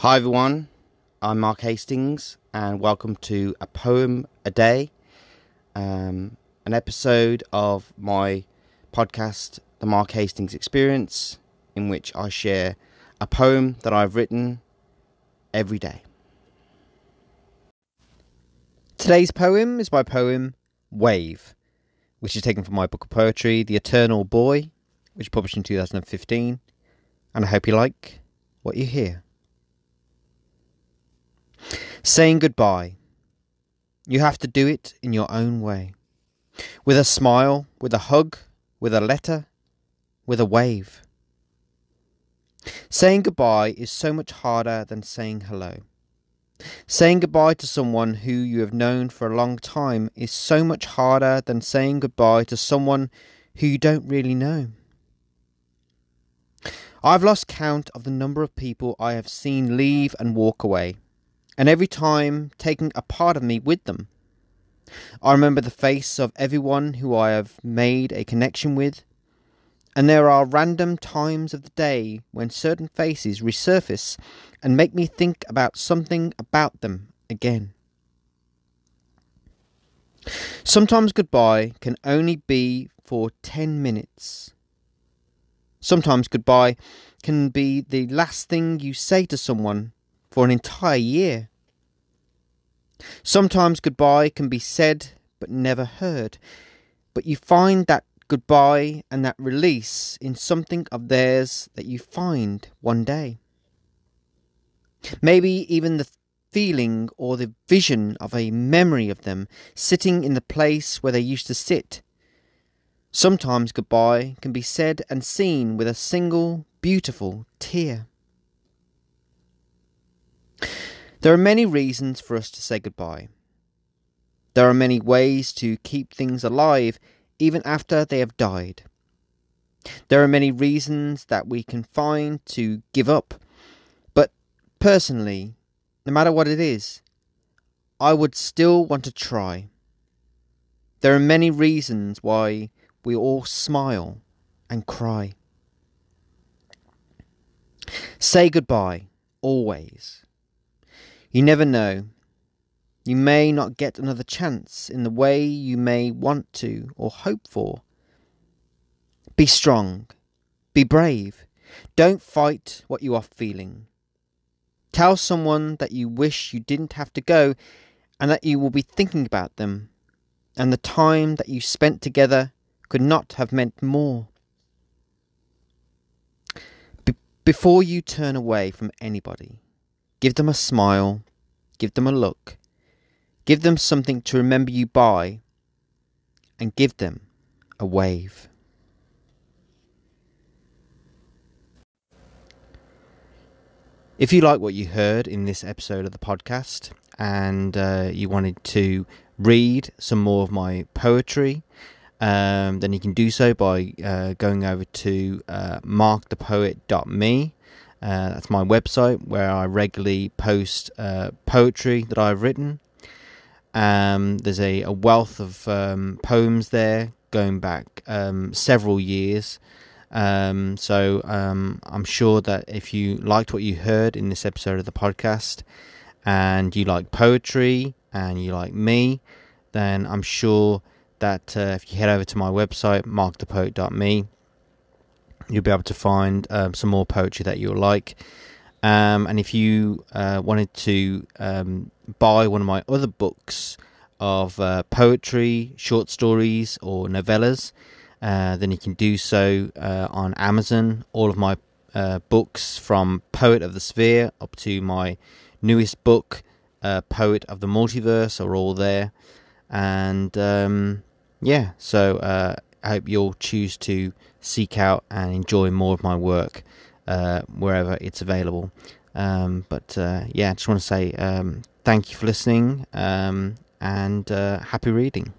Hi everyone, I'm Mark Hastings, and welcome to A Poem a Day, um, an episode of my podcast, The Mark Hastings Experience, in which I share a poem that I've written every day. Today's poem is my poem Wave, which is taken from my book of poetry, The Eternal Boy, which published in 2015, and I hope you like what you hear. Saying goodbye. You have to do it in your own way. With a smile, with a hug, with a letter, with a wave. Saying goodbye is so much harder than saying hello. Saying goodbye to someone who you have known for a long time is so much harder than saying goodbye to someone who you don't really know. I've lost count of the number of people I have seen leave and walk away, and every time taking a part of me with them. I remember the face of everyone who I have made a connection with, and there are random times of the day when certain faces resurface and make me think about something about them again. Sometimes goodbye can only be for 10 minutes. Sometimes goodbye can be the last thing you say to someone for an entire year. Sometimes goodbye can be said but never heard, but you find that goodbye and that release in something of theirs that you find one day. Maybe even the feeling or the vision of a memory of them sitting in the place where they used to sit. Sometimes goodbye can be said and seen with a single beautiful tear. There are many reasons for us to say goodbye. There are many ways to keep things alive even after they have died. There are many reasons that we can find to give up, but personally, no matter what it is, I would still want to try. There are many reasons why we all smile and cry. Say goodbye, always. You never know you may not get another chance in the way you may want to or hope for. Be strong. Be brave. Don't fight what you are feeling. Tell someone that you wish you didn't have to go and that you will be thinking about them, and the time that you spent together could not have meant more. Be- before you turn away from anybody, give them a smile, give them a look, Give them something to remember you by, and give them a wave. If you like what you heard in this episode of the podcast and uh, you wanted to read some more of my poetry, um, then you can do so by uh, going over to uh, markthepoet.me. Uh, that's my website where I regularly post uh, poetry that I've written um, there's a, a, wealth of um, poems there going back um, several years. Um, so um, I'm sure that if you liked what you heard in this episode of the podcast and you like poetry and you like me, then I'm sure that uh, if you head over to my website, markthepoet.me, you'll be able to find um, some more poetry that you'll like. Um, and if you uh, wanted to um, buy one of my other books of uh, poetry, short stories, or novellas, uh, then you can do so uh, on Amazon. All of my uh, books, from Poet of the Sphere up to my newest book, uh, Poet of the Multiverse, are all there. And um, yeah, so I hope you'll choose to seek out and enjoy more of my work uh, wherever it's available. Um, but uh, yeah, I just want to say um, thank you for listening um, and uh, happy reading.